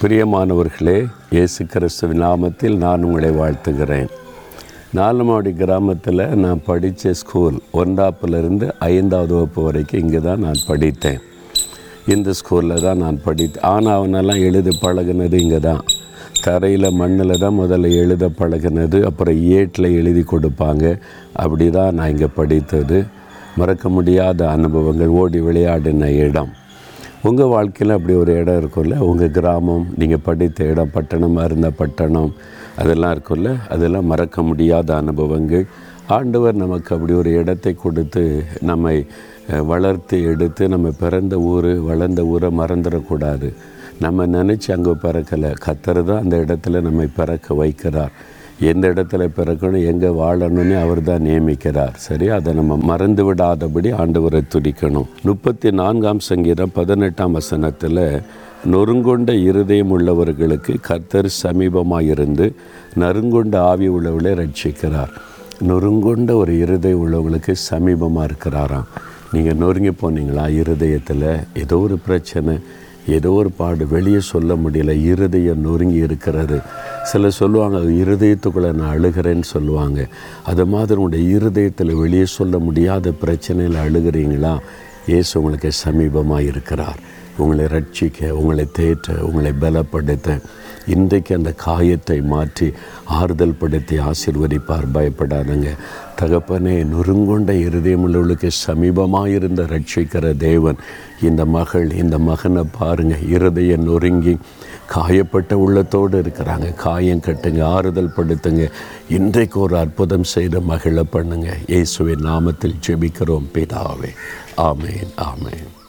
பிரியமானவர்களே இயேசு கிறிஸ்துவின் நாமத்தில் நான் உங்களை வாழ்த்துகிறேன். நாலுமாடி கிராமத்தில் நான் படித்த ஸ்கூல் ஒன்றாப்புலேருந்து ஐந்தாவது வகுப்பு வரைக்கும் இங்கே தான் நான் படித்தேன். இந்த ஸ்கூலில் தான் நான் படித்தேன். ஆனாவனெல்லாம் எழுத பழகுனது இங்கே தான் தரையில் மண்ணில் தான் முதல்ல எழுத பழகுனது அப்புறம் ஏட்டில் எழுதி கொடுப்பாங்க. அப்படி தான் நான் இங்கே படித்தது. மறக்க முடியாத அனுபவங்கள் ஓடி விளையாடின இடம். உங்கள் வாழ்க்கையில் அப்படி ஒரு இடம் இருக்கும்ல? உங்கள் கிராமம் நீங்கள் படித்த இடம் பட்டணமாக இருந்த பட்டணம் அதெல்லாம் இருக்கும்ல? அதெல்லாம் மறக்க முடியாத அனுபவங்கள். ஆண்டவர் நமக்கு அப்படி ஒரு இடத்தை கொடுத்து நம்மை வளர்த்து எடுத்து நம்ம பிறந்த ஊர் வளர்ந்த ஊரை மறந்துடக்கூடாது. நம்ம நினச்சி அங்கே பிறக்கலை. கத்தர் தான் அந்த இடத்துல நம்மை பிறக்க வைக்கிறார். எந்த இடத்துல பிறக்கணும் எங்கே வாழணும்னு அவர் தான் நியமிக்கிறார். சரி அதை நம்ம மறந்து விடாதபடி ஆண்டவரை துடிக்கணும் முப்பத்தி நான்காம் சங்கீதம் பதினெட்டாம் வசனத்தில் நொறுங்கொண்ட இருதயம் உள்ளவர்களுக்கு கர்த்தர் சமீபமாயிருந்து நறுங்கொண்ட ஆவி உள்ளவளை ரட்சிக்கிறார். நொறுங்கொண்ட ஒரு இருதயம் உள்ளவங்களுக்கு சமீபமாக இருக்கிறாராம். நீங்கள் நொறுங்கி போனீங்களா? இருதயத்தில் ஏதோ ஒரு பிரச்சனை. ஏதோ ஒரு பாடு வெளியே சொல்ல முடியல இருதயம் நொறுங்கி இருக்கிறது. சிலர் சொல்லுவாங்க இருதயத்துக்குள்ளே நான் அழுகிறேன்னு சொல்லுவாங்க. அது மாதிரி உங்களுடைய இருதயத்தில் வெளியே சொல்ல முடியாத பிரச்சனையில் அழுகிறீங்களா? இயேசு உங்களுக்கு சமீபமாக இருக்கிறார். உங்களை ரட்சிக்க உங்களை தேற்ற உங்களை பலப்படுத்த. இன்றைக்கு அந்த காயத்தை மாற்றி ஆறுதல் படுத்தி ஆசீர்வதிப்பார். பயப்படாதங்க. தகப்பனே நொறுங்கொண்ட இருதயமுள்ளவளுக்கு சமீபமாக இருந்த ரட்சிக்கிற தேவன் இந்த மகள் இந்த மகனை பாருங்கள் இருதய நொறுங்கி காயப்பட்ட உள்ளத்தோடு இருக்கிறாங்க. காயம் கட்டுங்க ஆறுதல் படுத்துங்க. இன்றைக்கு ஒரு அற்புதம் செய்த மகிழ பண்ணுங்க. இயேசுவின் நாமத்தில் ஜெபிக்கிறோம். பிதாவே ஆமேன் ஆமேன்.